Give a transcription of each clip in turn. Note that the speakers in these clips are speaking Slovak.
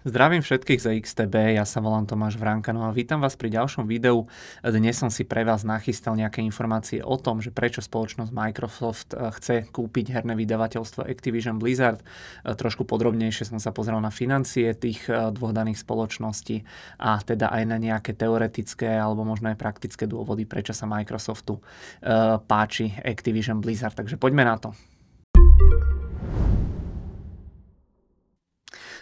Zdravím všetkých za XTB, ja sa volám Tomáš Vránka, no a vítam vás pri ďalšom videu. Dnes som si pre vás nachystal nejaké informácie o tom, že prečo spoločnosť Microsoft eh, chce kúpiť herné vydavateľstvo Activision Blizzard. Eh, trošku podrobnejšie som sa pozrel na financie tých eh, dvoch daných spoločností a teda aj na nejaké teoretické alebo možno aj praktické dôvody, prečo sa Microsoftu páči Activision Blizzard. Takže poďme na to.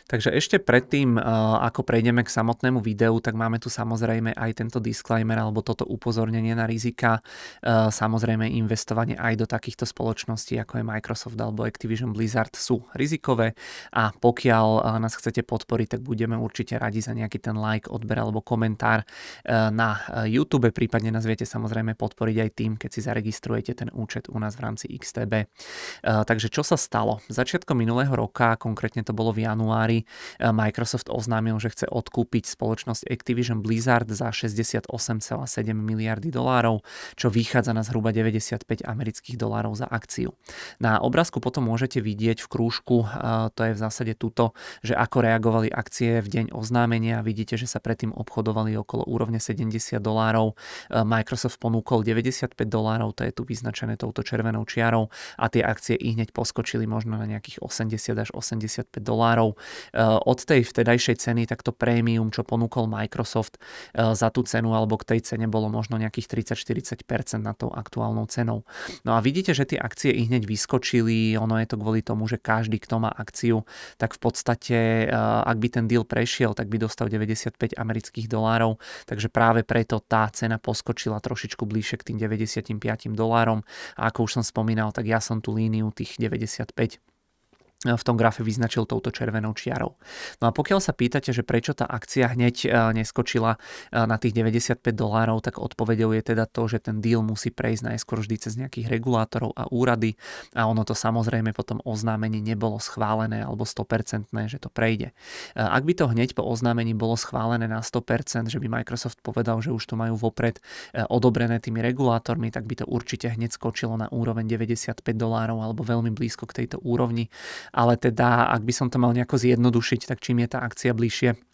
Takže ešte predtým, eh, ako prejdeme k samotnému videu, tak máme tu samozrejme aj tento disclaimer alebo toto upozornenie na rizika. Eh, samozrejme investovanie aj do takýchto spoločností ako je Microsoft alebo Activision Blizzard sú rizikové a pokiaľ eh, nás chcete podporiť, tak budeme určite radi za nejaký ten like, odber alebo komentár na YouTube, prípadne nás viete samozrejme podporiť aj tým, keď si zaregistrujete ten účet u nás v rámci XTB. Takže čo sa stalo? Začiatkom minulého roka, konkrétne to bolo v januári, Eh, Microsoft oznámil, že chce odkúpiť spoločnosť Activision Blizzard za 68,7 miliardy dolárov, čo vychádza na zhruba 95 amerických dolárov za akciu. Na obrázku potom môžete vidieť v krúžku, to je v zásade tuto, že ako reagovali akcie v deň oznámenia. Vidíte, že sa predtým obchodovali okolo úrovne 70 dolárov. Microsoft ponúkol 95 dolárov, to je tu vyznačené touto červenou čiarou a tie akcie i hneď poskočili možno na nejakých 80 až 85 dolárov. Eh, od tej vtedajšej ceny takto prémium, čo ponúkol Microsoft eh, za tú cenu alebo k tej cene bolo možno nejakých 30-40% na tou aktuálnou cenou. No a vidíte, že tie akcie i hneď vyskočili, ono je to kvôli tomu, že každý, kto má akciu, tak v podstate, eh, ak by ten deal prešiel, tak by dostal 95 amerických dolárov, takže práve preto tá cena poskočila trošičku bližšie k tým 95 dolárom. A ako už som spomínal, tak ja som tú líniu tých 95 v tom grafe vyznačil touto červenou čiarou. No a pokiaľ sa pýtate, že prečo tá akcia hneď e, neskočila e, na tých 95 dolárov, tak odpovedou je teda to, že ten deal musí prejsť najskôr vždy cez nejakých regulátorov a úrady a ono to samozrejme potom oznámení nebolo schválené alebo 100% že to prejde. E, ak by to hneď po oznámení bolo schválené na 100%, že by Microsoft povedal, že už to majú vopred odobrené tými regulátormi, tak by to určite hneď skočilo na úroveň 95 dolárov alebo veľmi blízko k tejto úrovni ale teda ak by som to mal nejako zjednodušiť, tak čím je tá akcia bližšie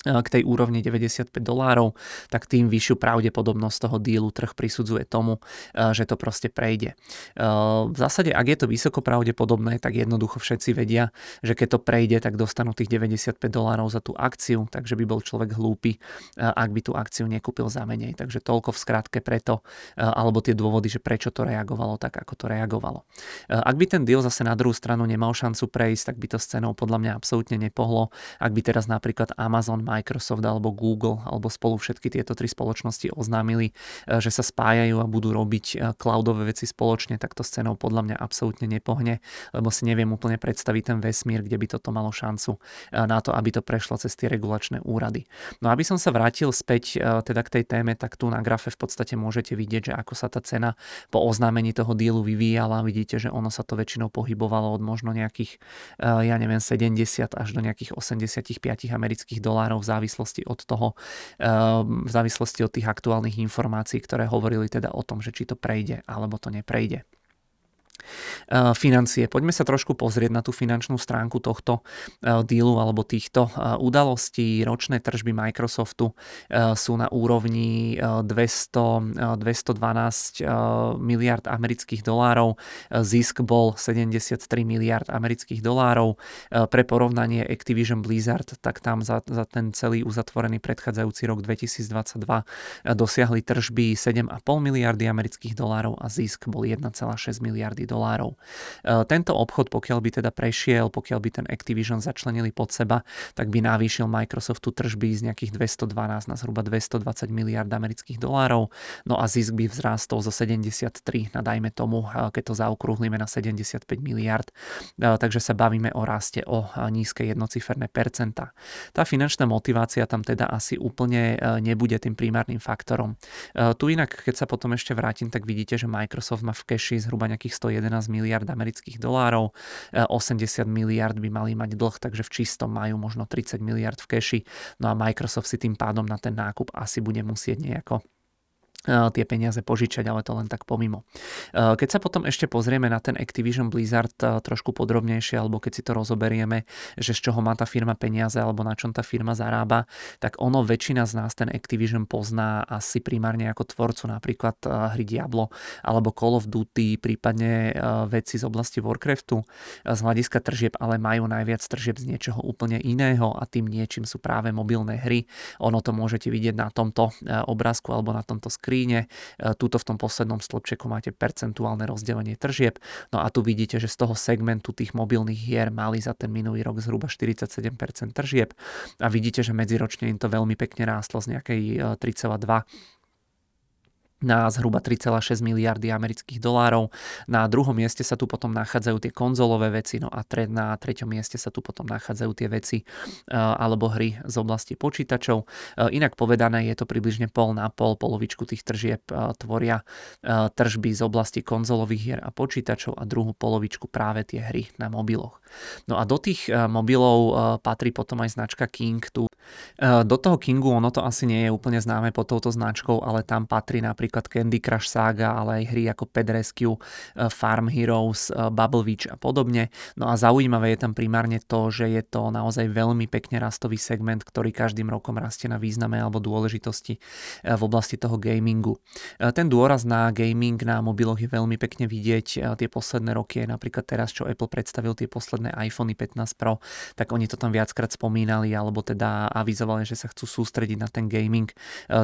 k tej úrovni 95 dolárov, tak tým vyššiu pravdepodobnosť toho dílu trh prisudzuje tomu, že to proste prejde. V zásade, ak je to vysoko pravdepodobné, tak jednoducho všetci vedia, že keď to prejde, tak dostanú tých 95 dolárov za tú akciu, takže by bol človek hlúpy, ak by tú akciu nekúpil za menej. Takže toľko v skratke preto, alebo tie dôvody, že prečo to reagovalo tak, ako to reagovalo. Ak by ten deal zase na druhú stranu nemal šancu prejsť, tak by to s cenou podľa mňa absolútne nepohlo. Ak by teraz napríklad Amazon Microsoft alebo Google alebo spolu všetky tieto tri spoločnosti oznámili, e, že sa spájajú a budú robiť e, cloudové veci spoločne, tak to s cenou podľa mňa absolútne nepohne, lebo si neviem úplne predstaviť ten vesmír, kde by toto malo šancu e, na to, aby to prešlo cez tie regulačné úrady. No aby som sa vrátil späť teda k tej téme, tak tu na grafe v podstate môžete vidieť, že ako sa tá cena po oznámení toho dílu vyvíjala. Vidíte, že ono sa to väčšinou pohybovalo od možno nejakých, ja neviem, 70 až do nejakých 85 amerických dolárov v závislosti od toho, ehm, v závislosti od tých aktuálnych informácií, ktoré hovorili teda o tom, že či to prejde alebo to neprejde. Eh, financie. Poďme sa trošku pozrieť na tú finančnú stránku tohto eh, dealu alebo týchto eh, udalostí. Ročné tržby Microsoftu sú na úrovni 200, 212 miliard amerických dolárov. Zisk bol 73 miliard amerických dolárov. Pre porovnanie Activision Blizzard, tak tam za, za ten celý uzatvorený predchádzajúci rok 2022 dosiahli tržby 7,5 miliardy amerických dolárov a zisk bol 1,6 miliardy dolárov. E, tento obchod, pokiaľ by teda prešiel, pokiaľ by ten Activision začlenili pod seba, tak by navýšil Microsoftu tržby z nejakých 212 na zhruba 220 miliard amerických dolárov, no a zisk by vzrástol zo 73 na dajme tomu, e, keď to zaokrúhlime na 75 miliard, e, takže sa bavíme o raste o nízke jednociferné percenta. Tá finančná motivácia tam teda asi úplne nebude tým primárnym faktorom. Tu inak, keď sa potom ešte vrátim, tak vidíte, že Microsoft má v keši zhruba nejakých 101 11 miliard amerických dolárov, 80 e, miliard by mali mať dlh, takže v čistom majú možno 30 miliard v keši, no a Microsoft si tým pádom na ten nákup asi bude musieť nejako tie peniaze požičať, ale to len tak pomimo. Keď sa potom ešte pozrieme na ten Activision Blizzard trošku podrobnejšie, alebo keď si to rozoberieme, že z čoho má tá firma peniaze, alebo na čom tá firma zarába, tak ono väčšina z nás ten Activision pozná asi primárne ako tvorcu napríklad hry Diablo, alebo Call of Duty, prípadne veci z oblasti Warcraftu. Z hľadiska tržieb ale majú najviac tržieb z niečoho úplne iného a tým niečím sú práve mobilné hry. Ono to môžete vidieť na tomto obrázku alebo na tomto skríne skríne. E, tuto v tom poslednom stĺpčeku máte percentuálne rozdelenie tržieb. No a tu vidíte, že z toho segmentu tých mobilných hier mali za ten minulý rok zhruba 47% tržieb. A vidíte, že medziročne im to veľmi pekne rástlo z nejakej 3,2 e, na zhruba 3,6 miliardy amerických dolárov. Na druhom mieste sa tu potom nachádzajú tie konzolové veci, no a tre, na treťom mieste sa tu potom nachádzajú tie veci uh, alebo hry z oblasti počítačov. Uh, inak povedané je to približne pol na pol, polovičku tých tržieb uh, tvoria tržby z oblasti konzolových hier a počítačov a druhú polovičku práve tie hry na mobiloch. No a do tých mobilov patrí potom aj značka King. Tu do toho Kingu ono to asi nie je úplne známe pod touto značkou, ale tam patrí napríklad Candy Crush Saga, ale aj hry ako Pet Rescue, eh, Farm Heroes, eh, Bubble Witch a podobne. No a zaujímavé je tam primárne to, že je to naozaj veľmi pekne rastový segment, ktorý každým rokom rastie na význame alebo dôležitosti eh, v oblasti toho gamingu. Ten dôraz na gaming na mobiloch je veľmi pekne vidieť. Tie posledné roky, napríklad teraz, čo Apple predstavil tie posledné iPhony 15 Pro, tak oni to tam viackrát spomínali alebo teda avizovali, že sa chcú sústrediť na ten gaming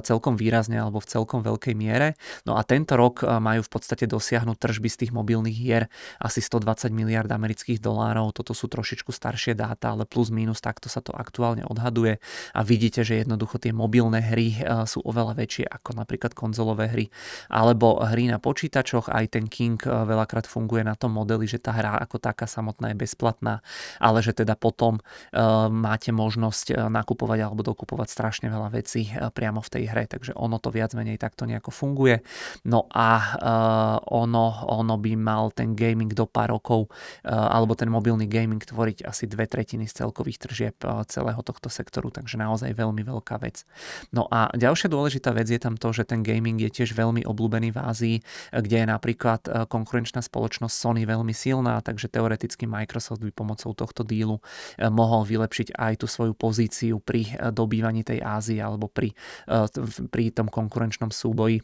celkom výrazne alebo v celkom veľkej miere. No a tento rok e, majú v podstate dosiahnuť tržby z tých mobilných hier asi 120 miliard amerických dolárov. Toto sú trošičku staršie dáta, ale plus minus takto sa to aktuálne odhaduje a vidíte, že jednoducho tie mobilné hry e, sú oveľa väčšie ako napríklad konzolové hry alebo hry na počítačoch. Aj ten King e, veľakrát funguje na tom modeli, že tá hra ako taká samotná je bezplatná, ale že teda potom máte možnosť nakupovať alebo dokupovať strašne veľa vecí priamo v tej hre, takže ono to viac menej takto nejako funguje. No a ono, ono by mal ten gaming do pár rokov, alebo ten mobilný gaming tvoriť asi dve tretiny z celkových tržieb celého tohto sektoru, takže naozaj veľmi veľká vec. No a ďalšia dôležitá vec je tam to, že ten gaming je tiež veľmi obľúbený v Ázii, kde je napríklad konkurenčná spoločnosť Sony veľmi silná, takže teoreticky Microsoft by pomocou tohto dílu mohol vylepšiť aj tú svoju pozíciu pri dobývaní tej Ázie alebo pri, pri tom konkurenčnom súboji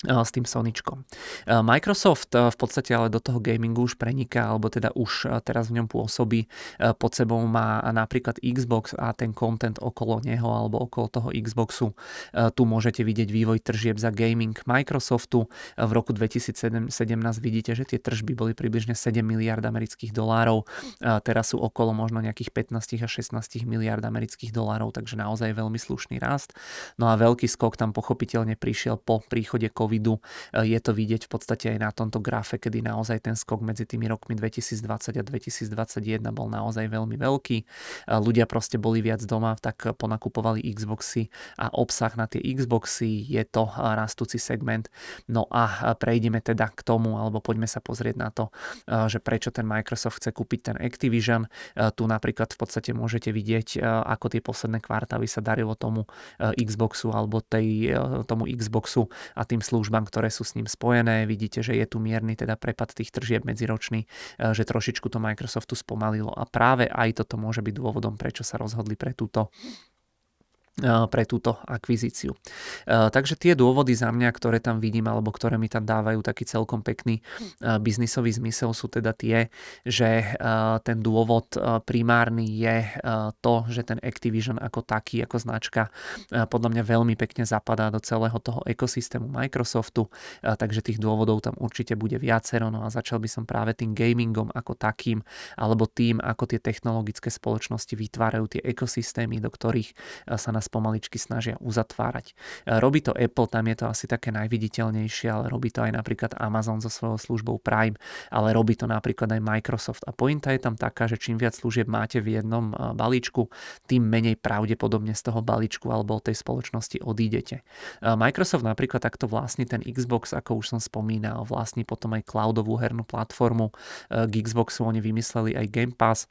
s tým Soničkom. Microsoft v podstate ale do toho gamingu už preniká, alebo teda už teraz v ňom pôsobí. Pod sebou má napríklad Xbox a ten content okolo neho alebo okolo toho Xboxu. Tu môžete vidieť vývoj tržieb za gaming Microsoftu. V roku 2017 vidíte, že tie tržby boli približne 7 miliard amerických dolárov. Teraz sú okolo možno nejakých 15 až 16 miliard amerických dolárov, takže naozaj veľmi slušný rast. No a veľký skok tam pochopiteľne prišiel po príchode COVID covidu. Eh, je to vidieť v podstate aj na tomto grafe, kedy naozaj ten skok medzi tými rokmi 2020 a 2021 bol naozaj veľmi veľký. Eh, ľudia proste boli viac doma, tak ponakupovali Xboxy a obsah na tie Xboxy je to eh, rastúci segment. No a prejdeme teda k tomu, alebo poďme sa pozrieť na to, že prečo ten Microsoft chce kúpiť ten Activision. Tu napríklad v podstate môžete vidieť, ako tie posledné kvartály sa darilo tomu Xboxu alebo tej, tomu Xboxu a tým službám službám, ktoré sú s ním spojené. Vidíte, že je tu mierny teda prepad tých tržieb medziročný, e, že trošičku to Microsoftu spomalilo a práve aj toto môže byť dôvodom, prečo sa rozhodli pre túto pre túto akvizíciu. Takže tie dôvody za mňa, ktoré tam vidím alebo ktoré mi tam dávajú taký celkom pekný biznisový zmysel sú teda tie, že ten dôvod primárny je to, že ten Activision ako taký, ako značka podľa mňa veľmi pekne zapadá do celého toho ekosystému Microsoftu, takže tých dôvodov tam určite bude viacero, no a začal by som práve tým gamingom ako takým, alebo tým, ako tie technologické spoločnosti vytvárajú tie ekosystémy, do ktorých sa nás pomaličky snažia uzatvárať. E, robí to Apple, tam je to asi také najviditeľnejšie, ale robí to aj napríklad Amazon so svojou službou Prime, ale robí to napríklad aj Microsoft. A pointa je tam taká, že čím viac služieb máte v jednom e, balíčku, tým menej pravdepodobne z toho balíčku alebo tej spoločnosti odídete. E, Microsoft napríklad takto vlastní ten Xbox, ako už som spomínal, vlastní potom aj cloudovú hernú platformu. K Xboxu oni vymysleli aj Game Pass,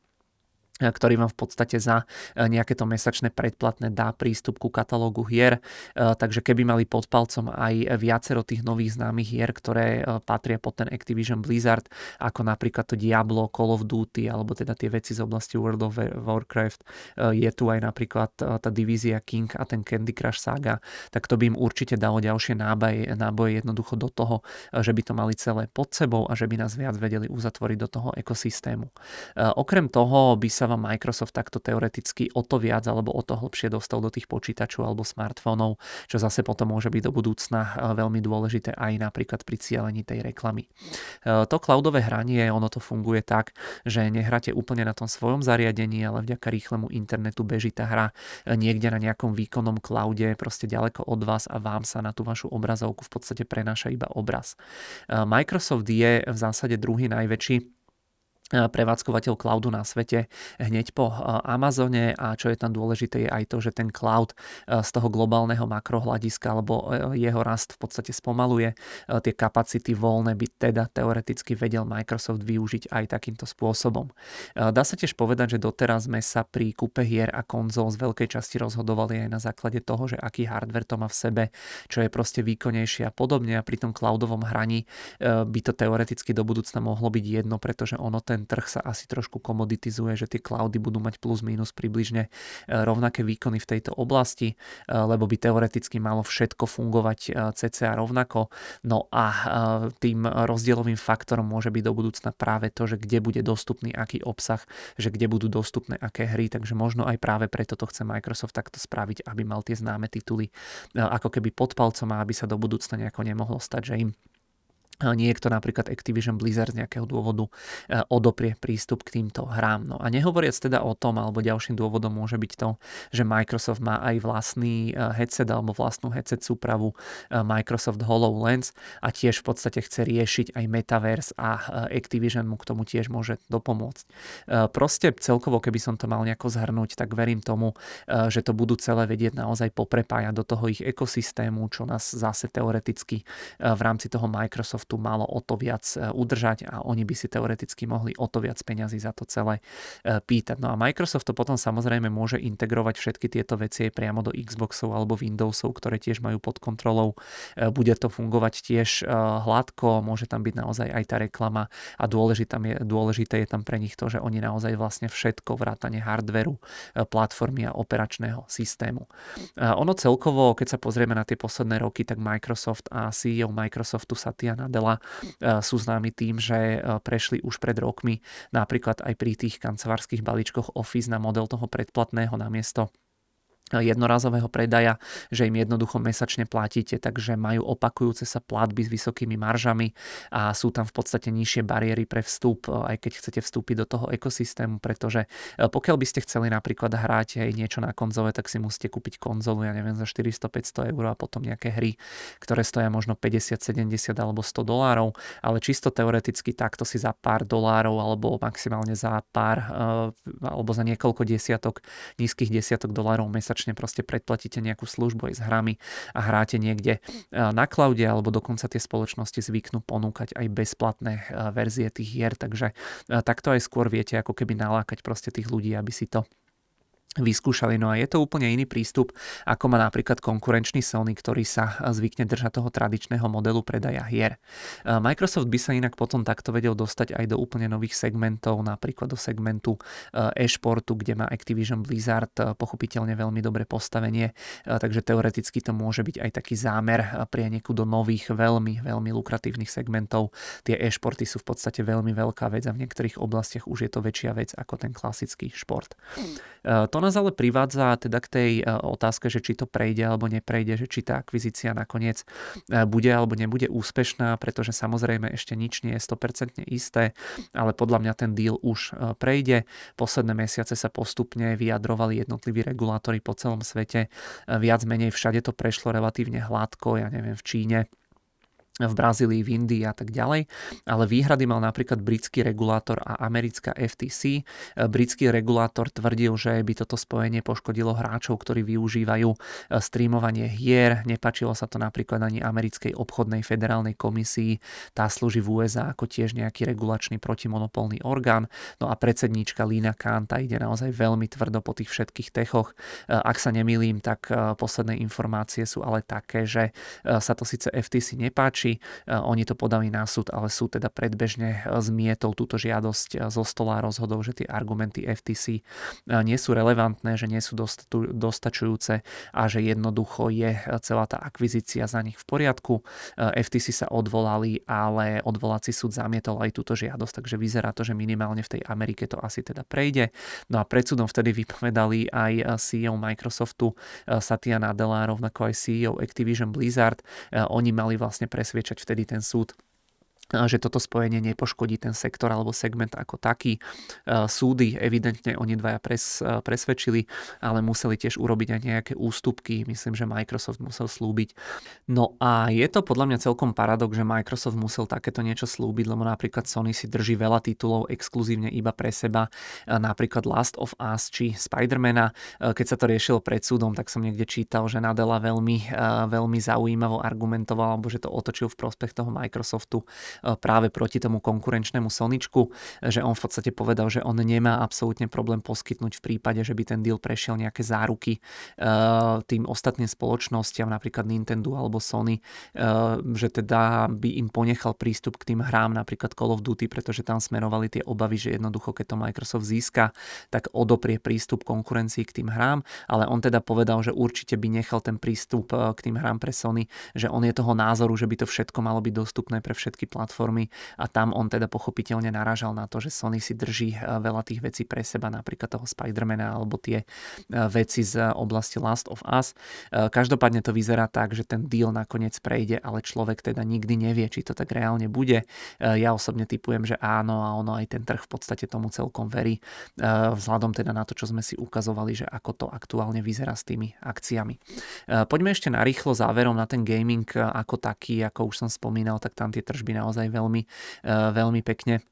ktorý vám v podstate za e, nejaké to mesačné predplatné dá prístup ku katalógu hier. E, takže keby mali pod palcom aj viacero tých nových známych hier, ktoré e, patria pod ten Activision Blizzard, ako napríklad to Diablo, Call of Duty, alebo teda tie veci z oblasti World of Warcraft, je tu aj napríklad tá divízia King a ten Candy Crush Saga, tak to by im určite dalo ďalšie náboje, náboje jednoducho do toho, že by to mali celé pod sebou a že by nás viac vedeli uzatvoriť do toho ekosystému. Okrem toho by sa vám Microsoft takto teoreticky o to viac alebo o to hlbšie dostal do tých počítačov alebo smartfónov, čo zase potom môže byť do budúcna eh, veľmi dôležité aj napríklad pri cieľení tej reklamy. Eh, to cloudové hranie, ono to funguje tak, že nehráte úplne na tom svojom zariadení, ale vďaka rýchlemu internetu beží tá hra eh, niekde na nejakom výkonnom cloude, proste ďaleko od vás a vám sa na tú vašu obrazovku v podstate prenáša iba obraz. Microsoft je v zásade druhý najväčší prevádzkovateľ cloudu na svete hneď po Amazone a čo je tam dôležité je aj to, že ten cloud z toho globálneho makrohľadiska alebo jeho rast v podstate spomaluje. Tie kapacity voľné by teda teoreticky vedel Microsoft využiť aj takýmto spôsobom. Dá sa tiež povedať, že doteraz sme sa pri kúpe hier a konzol z veľkej časti rozhodovali aj na základe toho, že aký hardware to má v sebe, čo je proste výkonnejšie a podobne a pri tom cloudovom hraní by to teoreticky do budúcna mohlo byť jedno, pretože ono ten ten trh sa asi trošku komoditizuje, že tie cloudy budú mať plus minus približne e, rovnaké výkony v tejto oblasti, e, lebo by teoreticky malo všetko fungovať e, cca rovnako. No a tým rozdielovým faktorom môže byť do budúcna práve to, že kde bude dostupný aký obsah, že kde budú dostupné aké hry, takže možno aj práve preto to chce Microsoft takto spraviť, aby mal tie známe tituly ako keby pod palcom a aby sa do budúcna nejako nemohlo stať, že im niekto napríklad Activision Blizzard z nejakého dôvodu e, odoprie prístup k týmto hrám. No a nehovoriac teda o tom, alebo ďalším dôvodom môže byť to, že Microsoft má aj vlastný e, headset alebo vlastnú headset súpravu e, Microsoft HoloLens a tiež v podstate chce riešiť aj Metaverse a Activision mu k tomu tiež môže dopomôcť. Proste celkovo, keby som to mal nejako zhrnúť, tak verím tomu, že to budú celé vedieť naozaj poprepájať do toho ich ekosystému, čo nás zase teoreticky v rámci toho Microsoft tu malo o to viac e, udržať a oni by si teoreticky mohli o to viac peňazí za to celé e, pýtať. No a Microsoft to potom samozrejme môže integrovať všetky tieto veci priamo do Xboxov alebo Windowsov, ktoré tiež majú pod kontrolou. E, bude to fungovať tiež hladko, môže tam byť naozaj aj tá reklama a dôležité je, dôležité je tam pre nich to, že oni naozaj vlastne všetko vrátane hardveru, platformy a operačného systému. Ono celkovo, keď sa pozrieme na tie posledné roky, tak Microsoft a CEO Microsoftu Satya Nadella Nadella e, sú známi tým, že e, prešli už pred rokmi napríklad aj pri tých kancelárskych balíčkoch Office na model toho predplatného namiesto jednorazového predaja, že im jednoducho mesačne platíte, takže majú opakujúce sa platby s vysokými maržami a sú tam v podstate nižšie bariéry pre vstup, aj keď chcete vstúpiť do toho ekosystému, pretože e, pokiaľ by ste chceli napríklad hrať aj niečo na konzole, tak si musíte kúpiť konzolu, ja neviem, za 400-500 eur a potom nejaké hry, ktoré stoja možno 50, 70 alebo 100 dolárov, ale čisto teoreticky takto si za pár dolárov alebo maximálne za pár e, alebo za niekoľko desiatok, nízkych desiatok dolárov mesačne mesačne proste predplatíte nejakú službu aj s hrami a hráte niekde eh, na cloude alebo dokonca tie spoločnosti zvyknú ponúkať aj bezplatné eh, verzie tých hier, takže eh, takto aj skôr viete ako keby nalákať proste tých ľudí, aby si to vyskúšali. No a je to úplne iný prístup, ako má napríklad konkurenčný Sony, ktorý sa zvykne držať toho tradičného modelu predaja hier. Microsoft by sa inak potom takto vedel dostať aj do úplne nových segmentov, napríklad do segmentu e-športu, kde má Activision Blizzard pochopiteľne veľmi dobré postavenie, takže teoreticky to môže byť aj taký zámer nieku do nových, veľmi, veľmi lukratívnych segmentov. Tie e-športy sú v podstate veľmi veľká vec a v niektorých oblastiach už je to väčšia vec ako ten klasický šport. To nás ale privádza teda k tej e, otázke, že či to prejde alebo neprejde, že či tá akvizícia nakoniec e, bude alebo nebude úspešná, pretože samozrejme ešte nič nie je 100% isté, ale podľa mňa ten deal už e, prejde. Posledné mesiace sa postupne vyjadrovali jednotliví regulátori po celom svete. Viac menej všade to prešlo relatívne hladko, ja neviem, v Číne v Brazílii, v Indii a tak ďalej, ale výhrady mal napríklad britský regulátor a americká FTC. Britský regulátor tvrdil, že by toto spojenie poškodilo hráčov, ktorí využívajú e, streamovanie hier. Nepačilo sa to napríklad ani americkej obchodnej federálnej komisii. Tá slúži v USA ako tiež nejaký regulačný protimonopolný orgán. No a predsedníčka Lina Kanta ide naozaj veľmi tvrdo po tých všetkých techoch. E, ak sa nemýlim, tak e, posledné informácie sú ale také, že sa to síce FTC nepáči, či e, oni to podali na súd, ale súd teda predbežne e, zmietol túto žiadosť e, zo stola a rozhodol, že tie argumenty FTC nie sú relevantné, že nie sú dostačujúce a že jednoducho je celá tá akvizícia za nich v poriadku. FTC sa odvolali, ale odvolací súd zamietol aj túto žiadosť, takže vyzerá to, že minimálne v tej Amerike to asi teda prejde. No a pred súdom vtedy vypovedali aj CEO Microsoftu Satya Nadella, rovnako aj CEO Activision Blizzard. Oni mali vlastne presvedčiť presviečať vtedy ten súd že toto spojenie nepoškodí ten sektor alebo segment ako taký. E, súdy evidentne oni dvaja pres, e, presvedčili, ale museli tiež urobiť aj nejaké ústupky. Myslím, že Microsoft musel slúbiť. No a je to podľa mňa celkom paradox, že Microsoft musel takéto niečo slúbiť, lebo napríklad Sony si drží veľa titulov exkluzívne iba pre seba, e, napríklad Last of Us či Spidermana. Keď sa to riešilo pred súdom, tak som niekde čítal, že Nadella veľmi, veľmi zaujímavo argumentoval, alebo že to otočil v prospech toho Microsoftu práve proti tomu konkurenčnému Soničku, že on v podstate povedal, že on nemá absolútne problém poskytnúť v prípade, že by ten deal prešiel nejaké záruky e, tým ostatným spoločnostiam, napríklad Nintendo alebo Sony, e, že teda by im ponechal prístup k tým hrám, napríklad Call of Duty, pretože tam smerovali tie obavy, že jednoducho, keď to Microsoft získa, tak odoprie prístup konkurencii k tým hrám, ale on teda povedal, že určite by nechal ten prístup k tým hrám pre Sony, že on je toho názoru, že by to všetko malo byť dostupné pre všetky platformy platformy a tam on teda pochopiteľne narážal na to, že Sony si drží eh, veľa tých vecí pre seba, napríklad toho Spidermana alebo tie eh, veci z oblasti Last of Us. Eh, každopádne to vyzerá tak, že ten deal nakoniec prejde, ale človek teda nikdy nevie, či to tak reálne bude. Ja osobne typujem, že áno a ono aj ten trh v podstate tomu celkom verí, vzhľadom teda na to, čo sme si ukazovali, že ako to aktuálne vyzerá s tými akciami. Poďme ešte na rýchlo záverom na ten gaming ako taký, ako už som spomínal, tak tam tie tržby naozaj naozaj veľmi, eh, veľmi pekne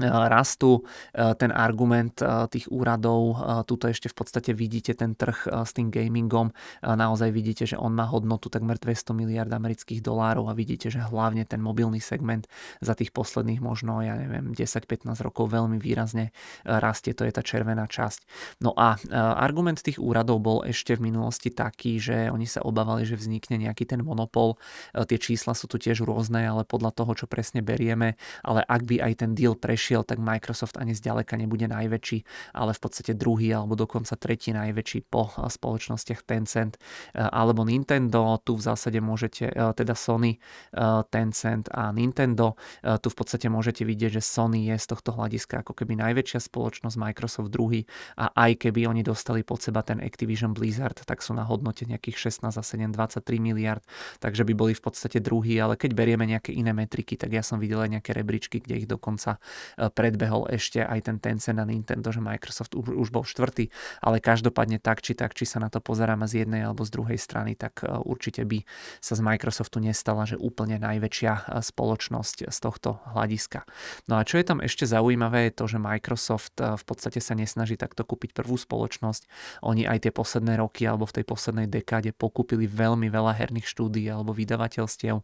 rastú ten argument tých úradov. Tuto ešte v podstate vidíte ten trh s tým gamingom. Naozaj vidíte, že on má hodnotu takmer 200 miliard amerických dolárov a vidíte, že hlavne ten mobilný segment za tých posledných možno, ja neviem, 10-15 rokov veľmi výrazne rastie. To je tá červená časť. No a argument tých úradov bol ešte v minulosti taký, že oni sa obávali, že vznikne nejaký ten monopol. Tie čísla sú tu tiež rôzne, ale podľa toho, čo presne berieme, ale ak by aj ten deal prešiel prešiel, tak Microsoft ani zďaleka nebude najväčší, ale v podstate druhý alebo dokonca tretí najväčší po spoločnostiach Tencent eh, alebo Nintendo. Tu v zásade môžete, eh, teda Sony, eh, Tencent a Nintendo, tu v podstate môžete vidieť, že Sony je z tohto hľadiska ako keby najväčšia spoločnosť, Microsoft druhý. A aj keby oni dostali pod seba ten Activision Blizzard, tak sú na hodnote nejakých 16 a 7, 23 miliard, takže by boli v podstate druhý, ale keď berieme nejaké iné metriky, tak ja som videl aj nejaké rebríčky, kde ich dokonca predbehol ešte aj ten Tencent a Nintendo, že Microsoft už, bol štvrtý, ale každopádne tak či tak, či sa na to pozeráme z jednej alebo z druhej strany, tak e, určite by sa z Microsoftu nestala, že úplne najväčšia e, spoločnosť z tohto hľadiska. No a čo je tam ešte zaujímavé je to, že Microsoft v podstate sa nesnaží takto kúpiť prvú spoločnosť. Oni aj tie posledné roky alebo v tej poslednej dekáde pokúpili veľmi veľa herných štúdií alebo vydavateľstiev.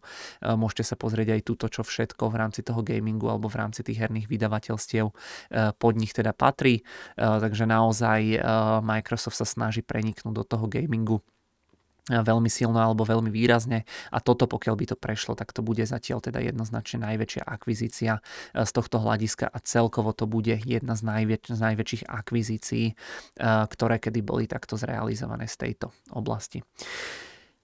Môžete sa pozrieť aj túto, čo všetko v rámci toho gamingu alebo v rámci tých herných vydavateľstiev e, pod nich teda patrí, e, takže naozaj e, Microsoft sa snaží preniknúť do toho gamingu veľmi silno alebo veľmi výrazne. A toto pokiaľ by to prešlo, tak to bude zatiaľ teda jednoznačne najväčšia akvizícia z tohto hľadiska. A celkovo to bude jedna z, najväč- z najväčších akvizícií, ktoré kedy boli takto zrealizované z tejto oblasti.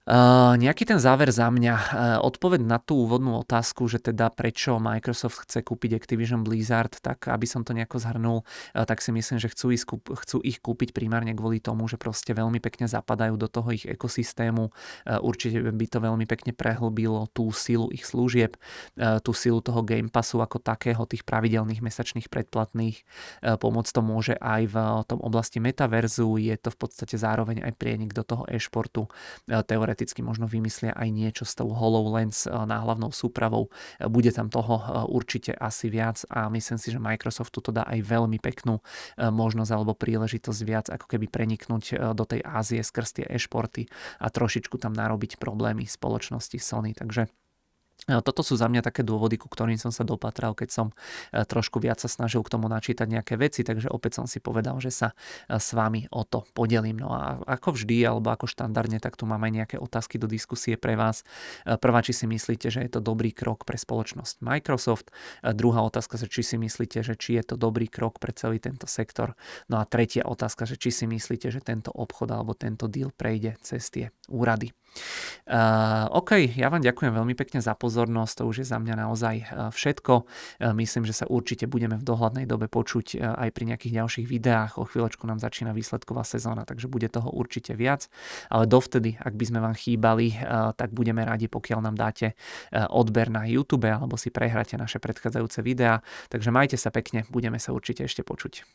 Uh, nejaký ten záver za mňa. Uh, odpoveď na tú úvodnú otázku, že teda prečo Microsoft chce kúpiť Activision Blizzard, tak aby som to nejako zhrnul, uh, tak si myslím, že chcú ich, chcú ich kúpiť primárne kvôli tomu, že proste veľmi pekne zapadajú do toho ich ekosystému. Uh, určite by to veľmi pekne prehlbilo tú silu ich služieb, uh, tú silu toho Game Passu ako takého, tých pravidelných mesačných predplatných. Uh, pomôcť to môže aj v tom oblasti metaverzu, je to v podstate zároveň aj prienik do toho e-športu. Uh, teoreticky možno vymyslia aj niečo s tou HoloLens náhlavnou súpravou. Bude tam toho určite asi viac a myslím si, že Microsoft tu dá aj veľmi peknú možnosť alebo príležitosť viac ako keby preniknúť do tej Ázie skrz tie e-športy a trošičku tam narobiť problémy spoločnosti Sony. Takže toto sú za mňa také dôvody, ku ktorým som sa dopatral, keď som e, trošku viac sa snažil k tomu načítať nejaké veci, takže opäť som si povedal, že sa e, s vami o to podelím. No a ako vždy, alebo ako štandardne, tak tu mám aj nejaké otázky do diskusie pre vás. E, prvá, či si myslíte, že je to dobrý krok pre spoločnosť Microsoft. Druhá otázka, či si myslíte, že či je to dobrý krok pre celý tento sektor. No a tretia otázka, že či si myslíte, že tento obchod alebo tento deal prejde cez tie úrady. Uh, OK, ja vám ďakujem veľmi pekne za pozornosť, to už je za mňa naozaj všetko. Uh, myslím, že sa určite budeme v dohľadnej dobe počuť aj pri nejakých ďalších videách. O chvíľočku nám začína výsledková sezóna, takže bude toho určite viac. Ale dovtedy, ak by sme vám chýbali, tak budeme radi, pokiaľ nám dáte odber na YouTube alebo si prehráte naše predchádzajúce videá. Takže majte sa pekne, budeme sa určite ešte počuť.